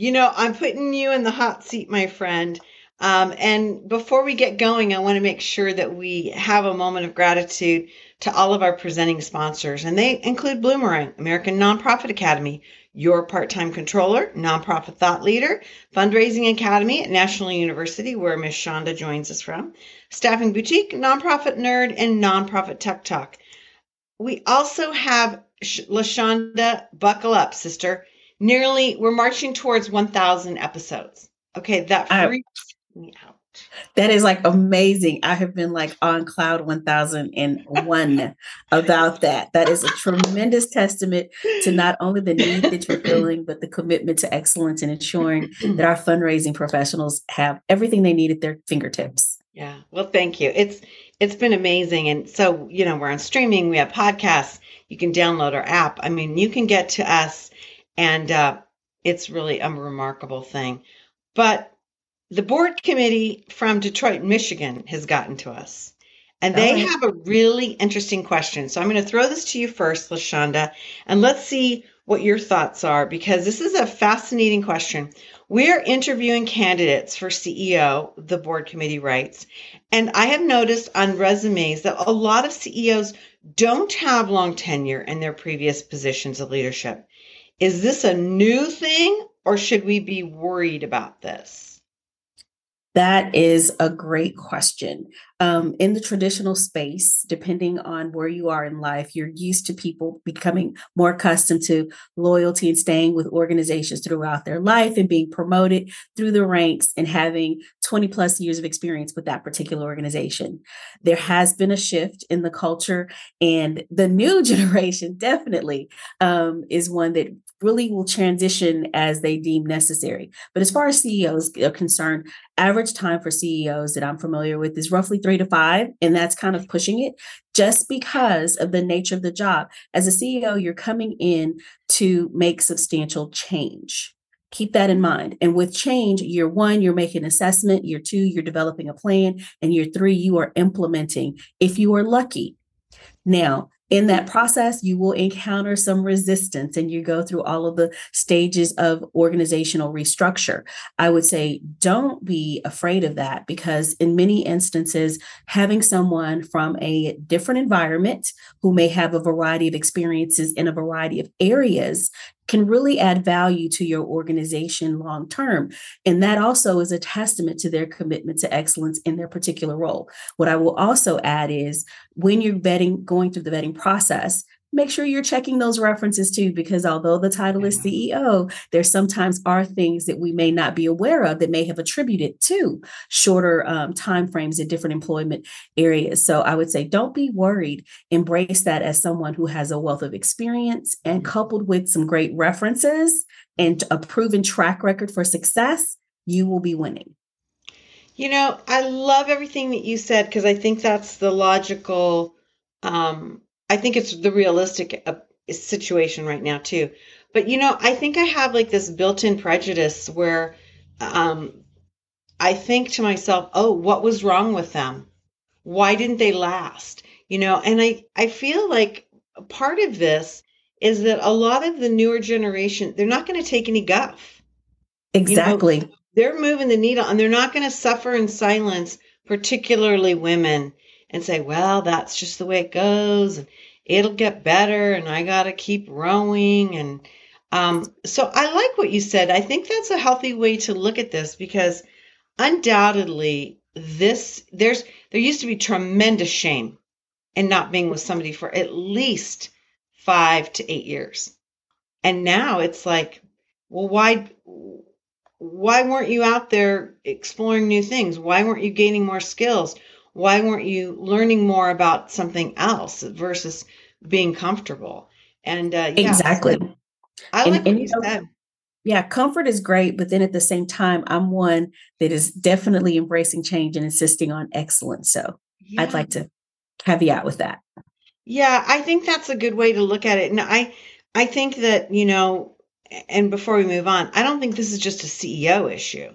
You know, I'm putting you in the hot seat, my friend. Um, and before we get going, I want to make sure that we have a moment of gratitude to all of our presenting sponsors, and they include Bloomerang, American Nonprofit Academy, Your Part Time Controller, Nonprofit Thought Leader, Fundraising Academy at National University, where Ms. Shonda joins us from, Staffing Boutique, Nonprofit Nerd, and Nonprofit Tech Talk. We also have LaShonda, buckle up, sister. Nearly, we're marching towards 1,000 episodes. Okay, that freaks me out. That is like amazing. I have been like on cloud 1001 about that. That is a tremendous testament to not only the need that you're feeling, but the commitment to excellence and ensuring that our fundraising professionals have everything they need at their fingertips. Yeah. Well, thank you. It's it's been amazing. And so, you know, we're on streaming, we have podcasts, you can download our app. I mean, you can get to us and uh, it's really a remarkable thing. But the board committee from Detroit, Michigan has gotten to us. And they right. have a really interesting question. So I'm going to throw this to you first, LaShonda, and let's see what your thoughts are because this is a fascinating question. We're interviewing candidates for CEO, the board committee writes, and I have noticed on resumes that a lot of CEOs don't have long tenure in their previous positions of leadership. Is this a new thing or should we be worried about this? That is a great question. Um, in the traditional space, depending on where you are in life, you're used to people becoming more accustomed to loyalty and staying with organizations throughout their life and being promoted through the ranks and having 20 plus years of experience with that particular organization. There has been a shift in the culture, and the new generation definitely um, is one that really will transition as they deem necessary. But as far as CEOs are concerned, average time for CEOs that I'm familiar with is roughly three to five, and that's kind of pushing it just because of the nature of the job. As a CEO, you're coming in to make substantial change. Keep that in mind. And with change, year one, you're making assessment. Year two, you're developing a plan. And year three, you are implementing if you are lucky. Now, in that process, you will encounter some resistance and you go through all of the stages of organizational restructure. I would say don't be afraid of that because, in many instances, having someone from a different environment who may have a variety of experiences in a variety of areas can really add value to your organization long term. And that also is a testament to their commitment to excellence in their particular role. What I will also add is when you're vetting, going through the vetting process, make sure you're checking those references too, because although the title is CEO, there sometimes are things that we may not be aware of that may have attributed to shorter um, time frames in different employment areas. So I would say don't be worried. Embrace that as someone who has a wealth of experience and coupled with some great references and a proven track record for success, you will be winning. You know, I love everything that you said because I think that's the logical um, I think it's the realistic uh, situation right now too. But you know, I think I have like this built-in prejudice where um I think to myself, "Oh, what was wrong with them? Why didn't they last?" You know, and I I feel like part of this is that a lot of the newer generation, they're not going to take any guff. Exactly. You know, they're moving the needle and they're not going to suffer in silence, particularly women and say, well, that's just the way it goes. And it'll get better. And I got to keep rowing. And um, so I like what you said. I think that's a healthy way to look at this because undoubtedly this there's there used to be tremendous shame in not being with somebody for at least five to eight years. And now it's like, well, why why weren't you out there exploring new things? Why weren't you gaining more skills? Why weren't you learning more about something else versus being comfortable? And uh, yeah, exactly. So I like and, what you know, said. Yeah, comfort is great, but then at the same time, I'm one that is definitely embracing change and insisting on excellence. So yeah. I'd like to caveat with that. Yeah, I think that's a good way to look at it. And I I think that, you know, and before we move on, I don't think this is just a CEO issue.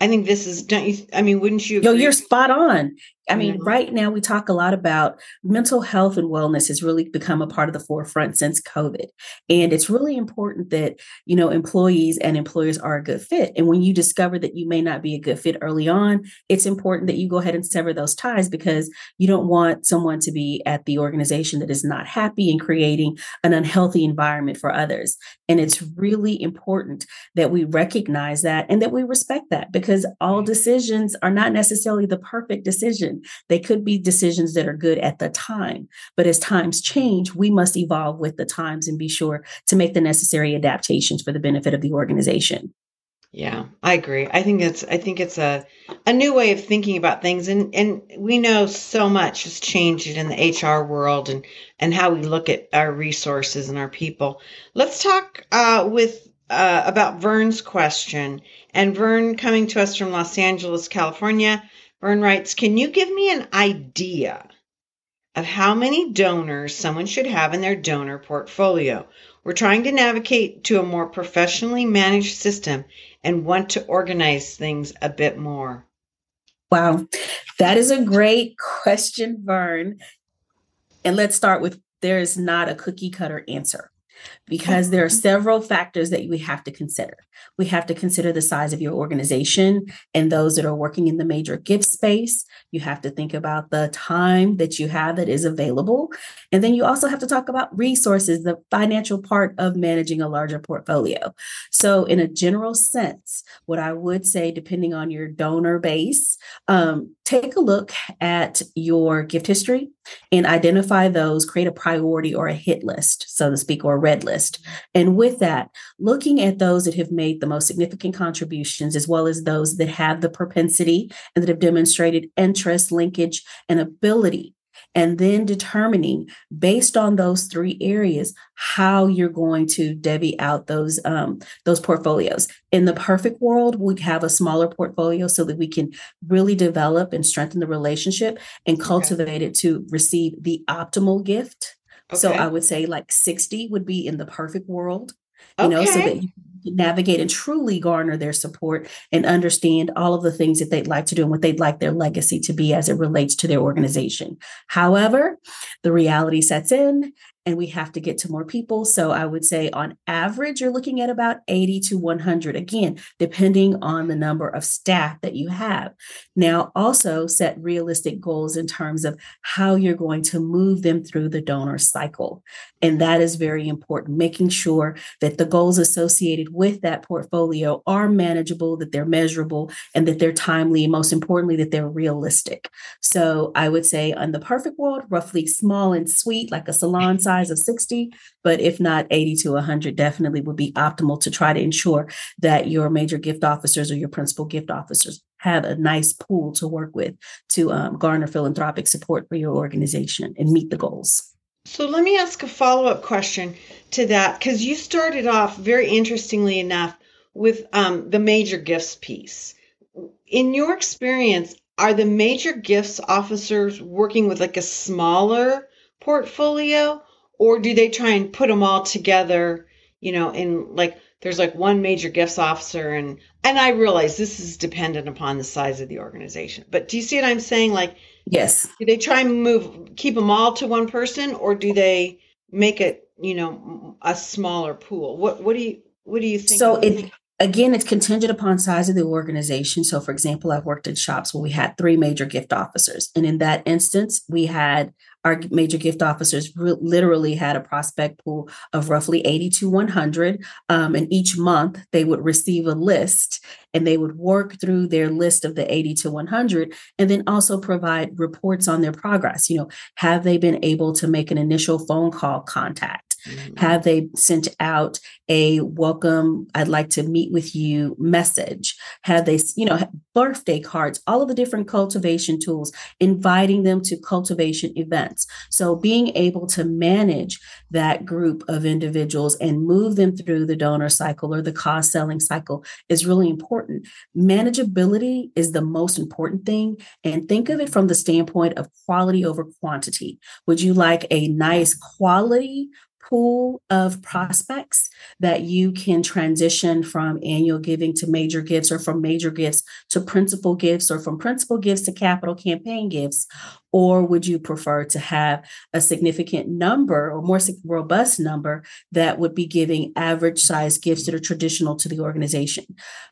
I think this is don't you I mean wouldn't you No, you're spot on. I mean, mm-hmm. right now we talk a lot about mental health and wellness has really become a part of the forefront since COVID. And it's really important that, you know, employees and employers are a good fit. And when you discover that you may not be a good fit early on, it's important that you go ahead and sever those ties because you don't want someone to be at the organization that is not happy and creating an unhealthy environment for others. And it's really important that we recognize that and that we respect that because all decisions are not necessarily the perfect decision decision. They could be decisions that are good at the time, but as times change, we must evolve with the times and be sure to make the necessary adaptations for the benefit of the organization. Yeah, I agree. I think it's I think it's a a new way of thinking about things and and we know so much has changed in the HR world and and how we look at our resources and our people. Let's talk uh, with uh, about Vern's question. And Vern coming to us from Los Angeles, California. Vern writes, Can you give me an idea of how many donors someone should have in their donor portfolio? We're trying to navigate to a more professionally managed system and want to organize things a bit more. Wow, that is a great question, Vern. And let's start with there is not a cookie cutter answer because there are several factors that we have to consider. We have to consider the size of your organization and those that are working in the major gift space. You have to think about the time that you have that is available. And then you also have to talk about resources, the financial part of managing a larger portfolio. So, in a general sense, what I would say, depending on your donor base, um, take a look at your gift history and identify those, create a priority or a hit list, so to speak, or a red list. And with that, looking at those that have made the most significant contributions, as well as those that have the propensity and that have demonstrated interest, linkage, and ability and then determining based on those three areas how you're going to divvy out those um, those portfolios. In the perfect world we have a smaller portfolio so that we can really develop and strengthen the relationship and cultivate okay. it to receive the optimal gift okay. so i would say like 60 would be in the perfect world you okay. know so that you navigate and truly garner their support and understand all of the things that they'd like to do and what they'd like their legacy to be as it relates to their organization. However, the reality sets in and we have to get to more people. So I would say on average, you're looking at about 80 to 100, again, depending on the number of staff that you have. Now, also set realistic goals in terms of how you're going to move them through the donor cycle. And that is very important, making sure that the goals associated with that portfolio are manageable, that they're measurable, and that they're timely, and most importantly, that they're realistic. So I would say, on the perfect world, roughly small and sweet, like a salon size size of 60, but if not 80 to 100, definitely would be optimal to try to ensure that your major gift officers or your principal gift officers have a nice pool to work with to um, garner philanthropic support for your organization and meet the goals. So let me ask a follow up question to that because you started off very interestingly enough with um, the major gifts piece. In your experience, are the major gifts officers working with like a smaller portfolio or do they try and put them all together you know in like there's like one major gifts officer and and i realize this is dependent upon the size of the organization. But do you see what i'm saying? Like yes. do they try and move keep them all to one person or do they make it you know a smaller pool? What what do you what do you think so it again it's contingent upon size of the organization. So for example i've worked in shops where we had three major gift officers. And in that instance we had our major gift officers re- literally had a prospect pool of roughly 80 to 100 um, and each month they would receive a list and they would work through their list of the 80 to 100 and then also provide reports on their progress. You know have they been able to make an initial phone call contact Mm-hmm. Have they sent out a welcome, I'd like to meet with you message? Have they, you know, birthday cards, all of the different cultivation tools, inviting them to cultivation events. So being able to manage that group of individuals and move them through the donor cycle or the cost selling cycle is really important. Manageability is the most important thing. And think of it from the standpoint of quality over quantity. Would you like a nice quality pool of prospects that you can transition from annual giving to major gifts or from major gifts to principal gifts or from principal gifts to capital campaign gifts? Or would you prefer to have a significant number or more robust number that would be giving average size gifts that are traditional to the organization?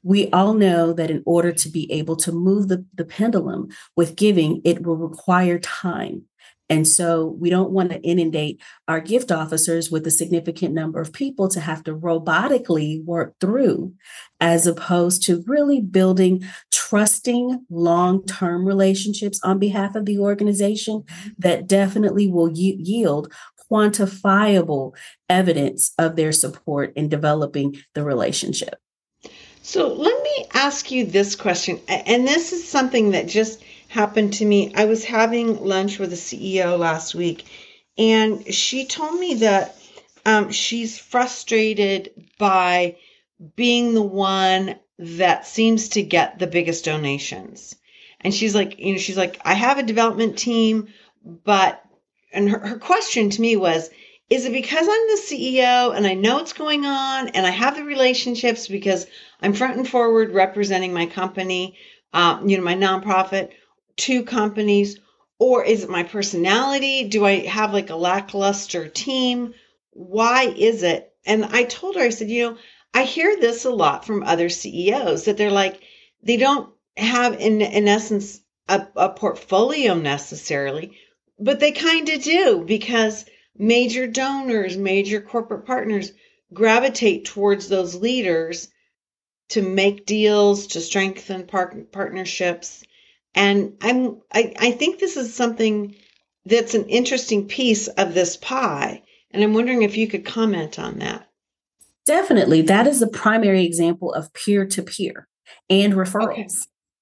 We all know that in order to be able to move the, the pendulum with giving, it will require time. And so we don't want to inundate our gift officers with a significant number of people to have to robotically work through, as opposed to really building trusting long term relationships on behalf of the organization mm-hmm. that definitely will yield quantifiable evidence of their support in developing the relationship. So let me ask you this question. And this is something that just happened to me. I was having lunch with a CEO last week, and she told me that um, she's frustrated by being the one that seems to get the biggest donations. And she's like, you know, she's like, I have a development team, but, and her, her question to me was, is it because I'm the CEO and I know what's going on and I have the relationships because I'm front and forward representing my company, um, you know, my nonprofit? Two companies? Or is it my personality? Do I have like a lackluster team? Why is it? And I told her, I said, you know, I hear this a lot from other CEOs that they're like, they don't have, in, in essence, a, a portfolio necessarily, but they kind of do because major donors, major corporate partners gravitate towards those leaders to make deals, to strengthen par- partnerships. And I'm I, I think this is something that's an interesting piece of this pie. And I'm wondering if you could comment on that. Definitely. That is a primary example of peer to peer and referrals. Okay.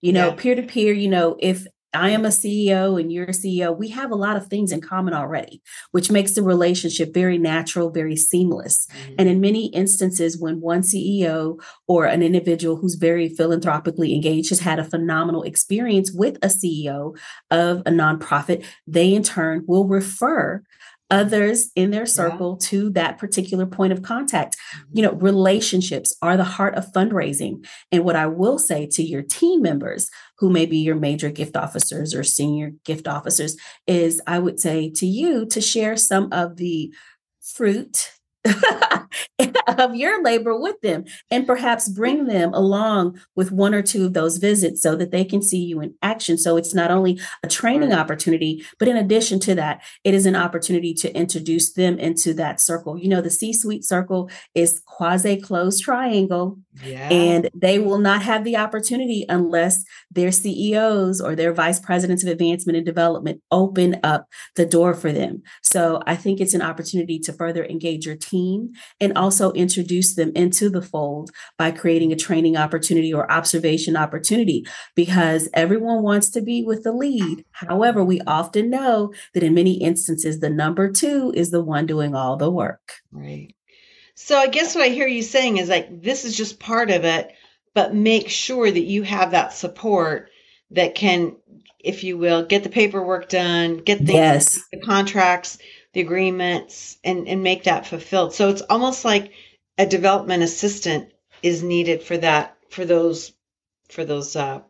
You know, peer to peer, you know, if I am a CEO and you're a CEO. We have a lot of things in common already, which makes the relationship very natural, very seamless. Mm-hmm. And in many instances, when one CEO or an individual who's very philanthropically engaged has had a phenomenal experience with a CEO of a nonprofit, they in turn will refer others in their circle yeah. to that particular point of contact. You know, mm-hmm. relationships are the heart of fundraising. And what I will say to your team members, who may be your major gift officers or senior gift officers, is I would say to you to share some of the fruit of your labor with them and perhaps bring them along with one or two of those visits so that they can see you in action. So it's not only a training opportunity, but in addition to that, it is an opportunity to introduce them into that circle. You know, the C suite circle is quasi closed triangle, yeah. and they will not have the opportunity unless their CEOs or their vice presidents of advancement and development open up the door for them. So I think it's an opportunity to further engage your team and also introduce them into the fold by creating a training opportunity or observation opportunity because everyone wants to be with the lead. However, we often know that in many instances, the number two is the one doing all the work. Right. So I guess what I hear you saying is like, this is just part of it, but make sure that you have that support that can, if you will, get the paperwork done, get the, yes. the contracts, the agreements and, and make that fulfilled. So it's almost like a development assistant is needed for that, for those, for those, uh,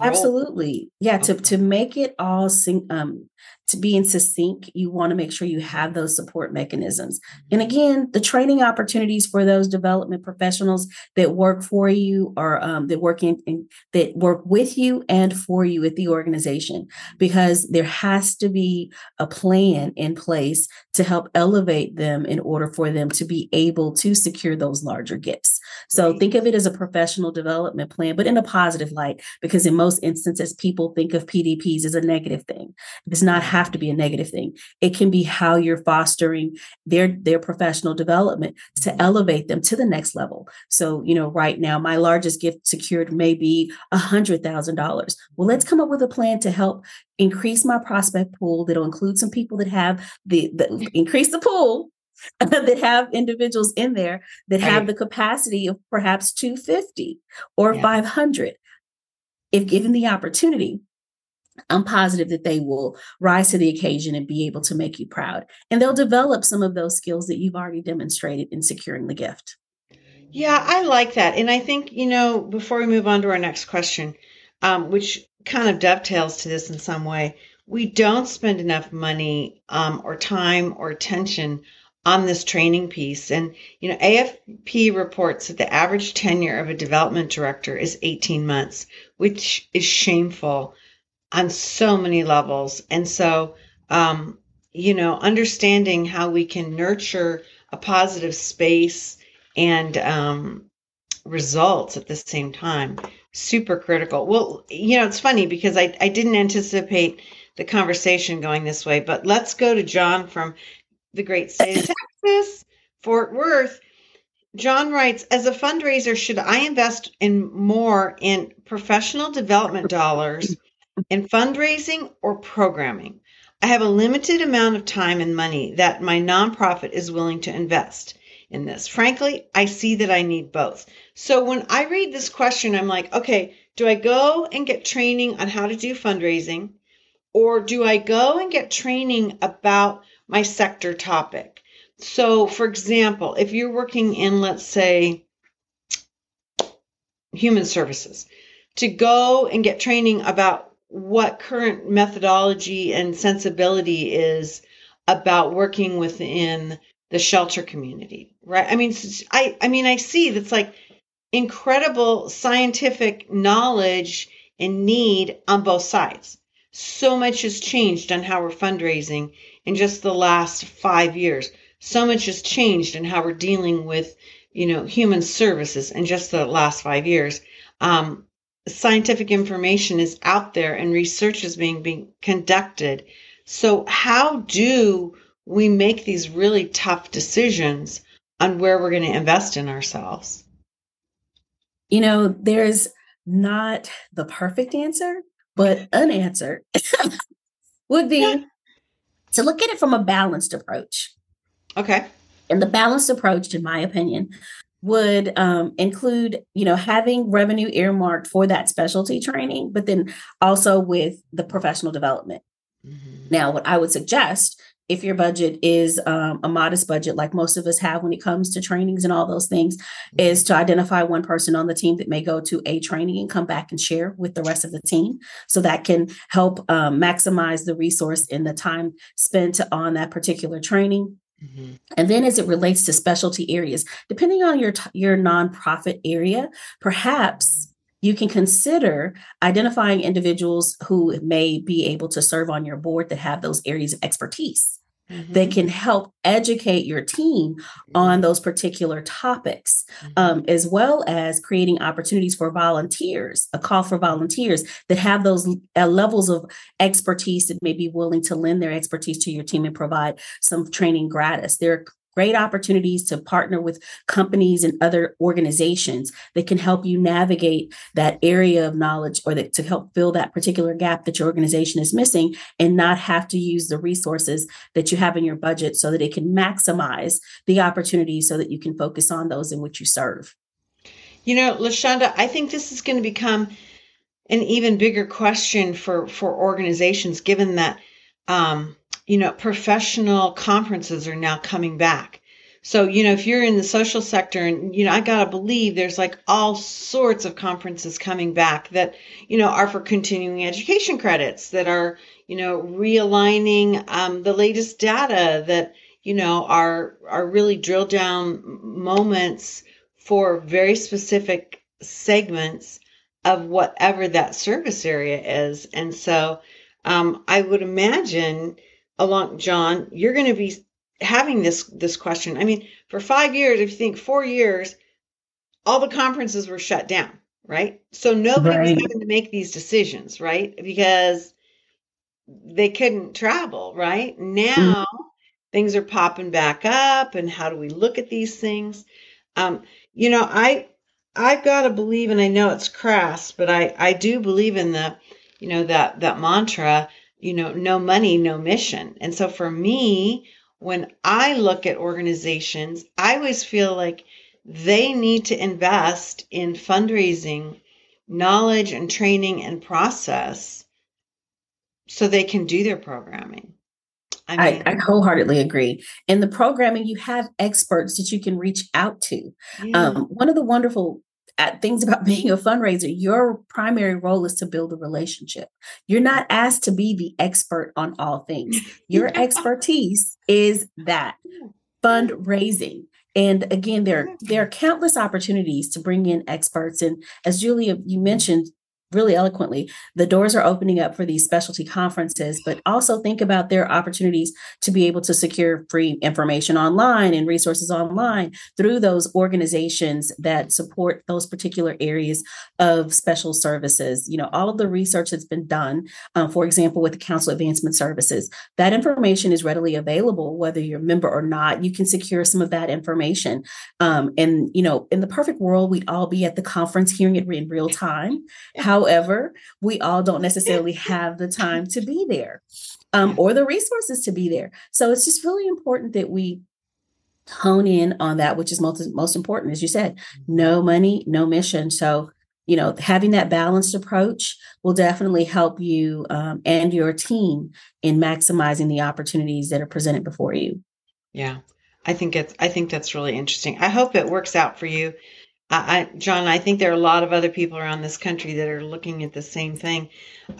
Absolutely. Yeah. To, to make it all sing, um, to be in succinct, you want to make sure you have those support mechanisms. And mm-hmm. again, the training opportunities for those development professionals that work for you or um, that work in, in, that work with you and for you at the organization, because there has to be a plan in place to help elevate them in order for them to be able to secure those larger gifts. So think of it as a professional development plan, but in a positive light, because in most instances, people think of PDPs as a negative thing. It's not have to be a negative thing. It can be how you're fostering their their professional development to elevate them to the next level. So, you know, right now my largest gift secured may be a hundred thousand dollars. Well, let's come up with a plan to help increase my prospect pool that'll include some people that have the, the increase the pool that have individuals in there that have the capacity of perhaps 250 or yeah. 500 if given the opportunity I'm positive that they will rise to the occasion and be able to make you proud. And they'll develop some of those skills that you've already demonstrated in securing the gift. Yeah, I like that. And I think, you know, before we move on to our next question, um, which kind of dovetails to this in some way, we don't spend enough money um, or time or attention on this training piece. And, you know, AFP reports that the average tenure of a development director is 18 months, which is shameful on so many levels. And so, um, you know, understanding how we can nurture a positive space and um, results at the same time, super critical. Well, you know, it's funny because I, I didn't anticipate the conversation going this way, but let's go to John from the great state of Texas, Fort Worth. John writes, as a fundraiser, should I invest in more in professional development dollars in fundraising or programming? I have a limited amount of time and money that my nonprofit is willing to invest in this. Frankly, I see that I need both. So when I read this question, I'm like, okay, do I go and get training on how to do fundraising? Or do I go and get training about my sector topic? So, for example, if you're working in, let's say, human services, to go and get training about what current methodology and sensibility is about working within the shelter community, right? I mean, I, I mean, I see that's like incredible scientific knowledge and need on both sides. So much has changed on how we're fundraising in just the last five years. So much has changed in how we're dealing with, you know, human services in just the last five years. Um, scientific information is out there and research is being, being conducted. So how do we make these really tough decisions on where we're going to invest in ourselves? You know, there's not the perfect answer, but an answer would be yeah. to look at it from a balanced approach. Okay. And the balanced approach, in my opinion, would um, include, you know, having revenue earmarked for that specialty training, but then also with the professional development. Mm-hmm. Now, what I would suggest if your budget is um, a modest budget, like most of us have when it comes to trainings and all those things, is to identify one person on the team that may go to a training and come back and share with the rest of the team. So that can help um, maximize the resource and the time spent on that particular training. Mm-hmm. And then as it relates to specialty areas, depending on your your nonprofit area, perhaps you can consider identifying individuals who may be able to serve on your board that have those areas of expertise mm-hmm. that can help educate your team on those particular topics, mm-hmm. um, as well as creating opportunities for volunteers, a call for volunteers that have those uh, levels of expertise that may be willing to lend their expertise to your team and provide some training gratis. There are great opportunities to partner with companies and other organizations that can help you navigate that area of knowledge or that, to help fill that particular gap that your organization is missing and not have to use the resources that you have in your budget so that it can maximize the opportunities so that you can focus on those in which you serve. You know, LaShonda, I think this is going to become an even bigger question for for organizations given that um, you know, professional conferences are now coming back. So, you know, if you're in the social sector and, you know, I got to believe there's like all sorts of conferences coming back that, you know, are for continuing education credits that are, you know, realigning um, the latest data that, you know, are, are really drill down moments for very specific segments of whatever that service area is. And so um, I would imagine along John, you're going to be having this this question. I mean, for 5 years, if you think 4 years, all the conferences were shut down, right? So nobody right. was having to make these decisions, right? Because they couldn't travel, right? Now mm-hmm. things are popping back up and how do we look at these things? Um, you know, I I've got to believe and I know it's crass, but I I do believe in the you know that that mantra you know, no money, no mission. And so for me, when I look at organizations, I always feel like they need to invest in fundraising, knowledge and training and process so they can do their programming. I, mean, I, I, wholeheartedly agree. In the programming, you have experts that you can reach out to. Yeah. Um, one of the wonderful uh, things about being a fundraiser, your primary role is to build a relationship. You're not asked to be the expert on all things. Your expertise is that fundraising. And again, there, there are countless opportunities to bring in experts. And as Julia, you mentioned, really eloquently the doors are opening up for these specialty conferences but also think about their opportunities to be able to secure free information online and resources online through those organizations that support those particular areas of special services. You know all of the research that's been done um, for example with the council advancement services that information is readily available whether you're a member or not. You can secure some of that information. Um, and you know in the perfect world we'd all be at the conference hearing it in real time. How However, we all don't necessarily have the time to be there um, or the resources to be there. So it's just really important that we hone in on that, which is most, most important, as you said, no money, no mission. So, you know, having that balanced approach will definitely help you um, and your team in maximizing the opportunities that are presented before you. Yeah, I think it's. I think that's really interesting. I hope it works out for you. I, John, I think there are a lot of other people around this country that are looking at the same thing.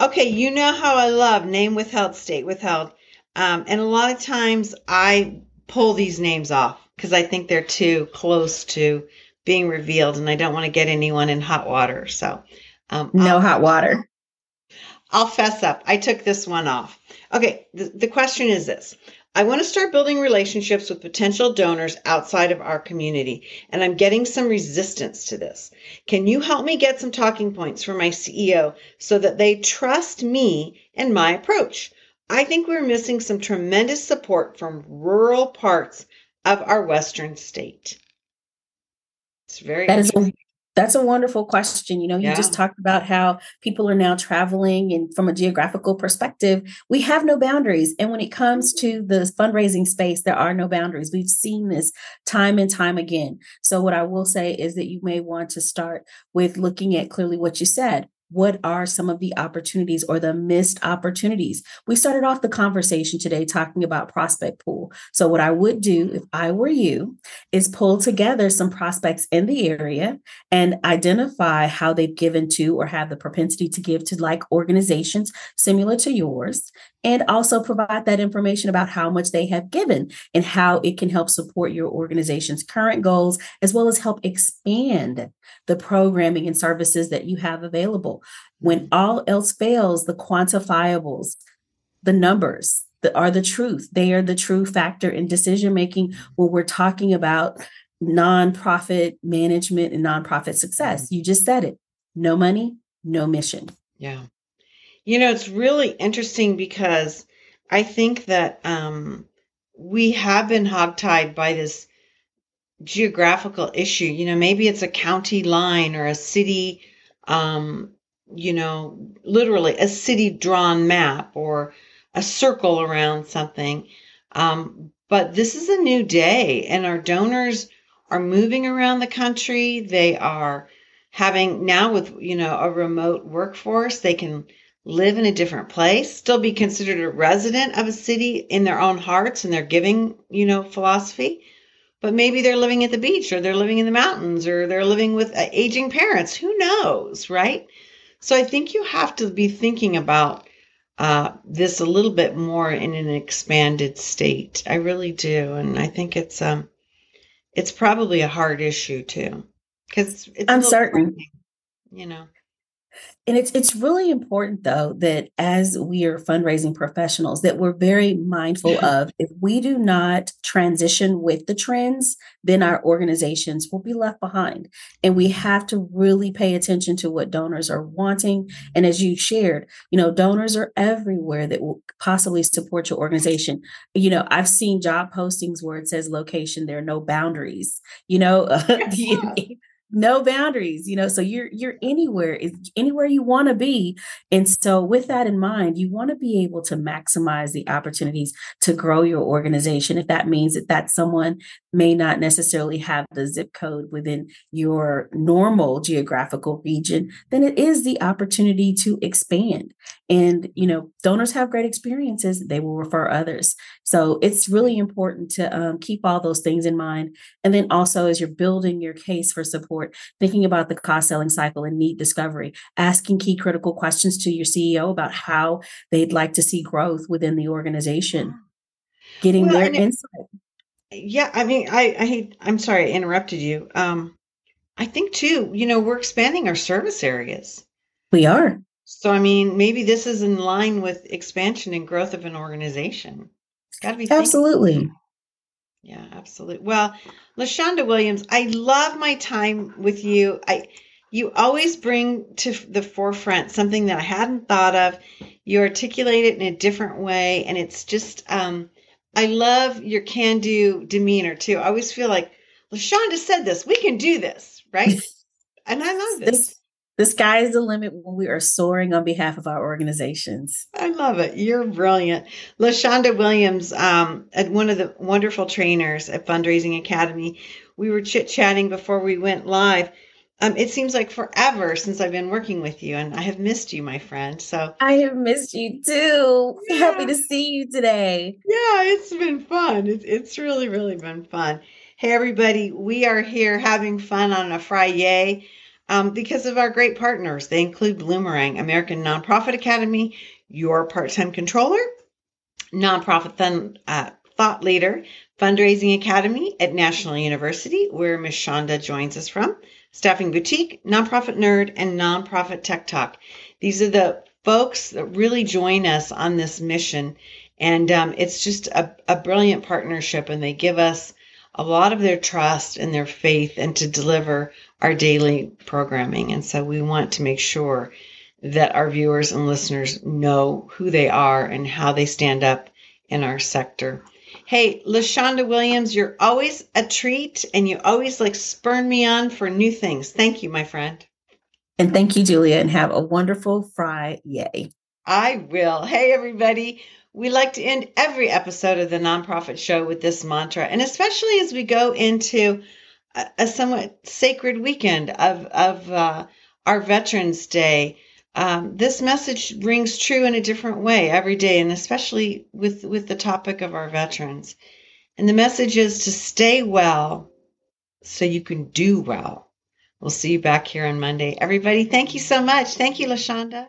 Okay, you know how I love name withheld, state withheld. Um, and a lot of times I pull these names off because I think they're too close to being revealed and I don't want to get anyone in hot water. So, um, no I'll, hot water. I'll fess up. I took this one off. Okay, the, the question is this I want to start building relationships with potential donors outside of our community, and I'm getting some resistance to this. Can you help me get some talking points for my CEO so that they trust me and my approach? I think we're missing some tremendous support from rural parts of our Western state. It's very that is a that's a wonderful question. You know, you yeah. just talked about how people are now traveling and from a geographical perspective, we have no boundaries. And when it comes to the fundraising space, there are no boundaries. We've seen this time and time again. So, what I will say is that you may want to start with looking at clearly what you said what are some of the opportunities or the missed opportunities? We started off the conversation today talking about prospect pool. So, what I would do mm-hmm. if I were you is pull together some prospects in the area and identify how they've given to or have the propensity to give to like organizations similar to yours, and also provide that information about how much they have given and how it can help support your organization's current goals, as well as help expand the programming and services that you have available. When all else fails, the quantifiables, the numbers that are the truth. They are the true factor in decision making when we're talking about nonprofit management and nonprofit success. You just said it no money, no mission. Yeah. You know, it's really interesting because I think that um, we have been hogtied by this geographical issue. You know, maybe it's a county line or a city, um, you know, literally a city drawn map or a circle around something. Um, but this is a new day, and our donors are moving around the country. They are having now with you know a remote workforce. They can live in a different place, still be considered a resident of a city in their own hearts and their giving, you know, philosophy. But maybe they're living at the beach or they're living in the mountains or they're living with uh, aging parents. Who knows, right? So I think you have to be thinking about uh, this a little bit more in an expanded state. I really do, and I think it's um, it's probably a hard issue too, because it's uncertain. You know and it's it's really important though that as we are fundraising professionals that we're very mindful of if we do not transition with the trends then our organizations will be left behind. And we mm-hmm. have to really pay attention to what donors are wanting. And as you shared you know donors are everywhere that will possibly support your organization. You know i've seen job postings where it says location there are no boundaries you know no boundaries you know so you're you're anywhere is anywhere you want to be. And so with that in mind you want to be able to maximize the opportunities to grow your organization if that means that that someone may not necessarily have the zip code within your normal geographical region then it is the opportunity to expand. And you know donors have great experiences they will refer others. So it's really important to um, keep all those things in mind. And then also as you're building your case for support thinking about the cost selling cycle and need discovery asking key critical questions to your ceo about how they'd like to see growth within the organization getting well, their insight yeah i mean i i hate i'm sorry i interrupted you um i think too you know we're expanding our service areas we are so, I mean, maybe this is in line with expansion and growth of an organization. It's got to be absolutely. Thinking. Yeah, absolutely. Well, LaShonda Williams, I love my time with you. I you always bring to the forefront something that I hadn't thought of. You articulate it in a different way, and it's just um, I love your can-do demeanor too. I always feel like LaShonda said this. We can do this, right? and I love this the sky is the limit when we are soaring on behalf of our organizations. I love it. You're brilliant. LaShonda Williams, um, at one of the wonderful trainers at Fundraising Academy, we were chit chatting before we went live. Um, it seems like forever since I've been working with you, and I have missed you, my friend. So I have missed you too. Yeah. Happy to see you today. Yeah, it's been fun. It's it's really really been fun. Hey everybody, we are here having fun on a Friday um, because of our great partners. They include Bloomerang, American Nonprofit Academy, Your Part Time Controller, Nonprofit uh, Thought Leader, Fundraising Academy at National University, where Ms. Shonda joins us from, Staffing Boutique, Nonprofit Nerd, and Nonprofit Tech Talk. These are the folks that really join us on this mission. And um, it's just a, a brilliant partnership, and they give us a lot of their trust and their faith and to deliver our daily programming. And so we want to make sure that our viewers and listeners know who they are and how they stand up in our sector. Hey, LaShonda Williams, you're always a treat and you always like spurn me on for new things. Thank you, my friend. And thank you, Julia, and have a wonderful Friday. I will. Hey, everybody. We like to end every episode of the Nonprofit Show with this mantra, and especially as we go into a somewhat sacred weekend of of uh, our Veterans Day. Um, this message rings true in a different way every day, and especially with with the topic of our veterans. And the message is to stay well so you can do well. We'll see you back here on Monday. Everybody, thank you so much. Thank you, LaShonda.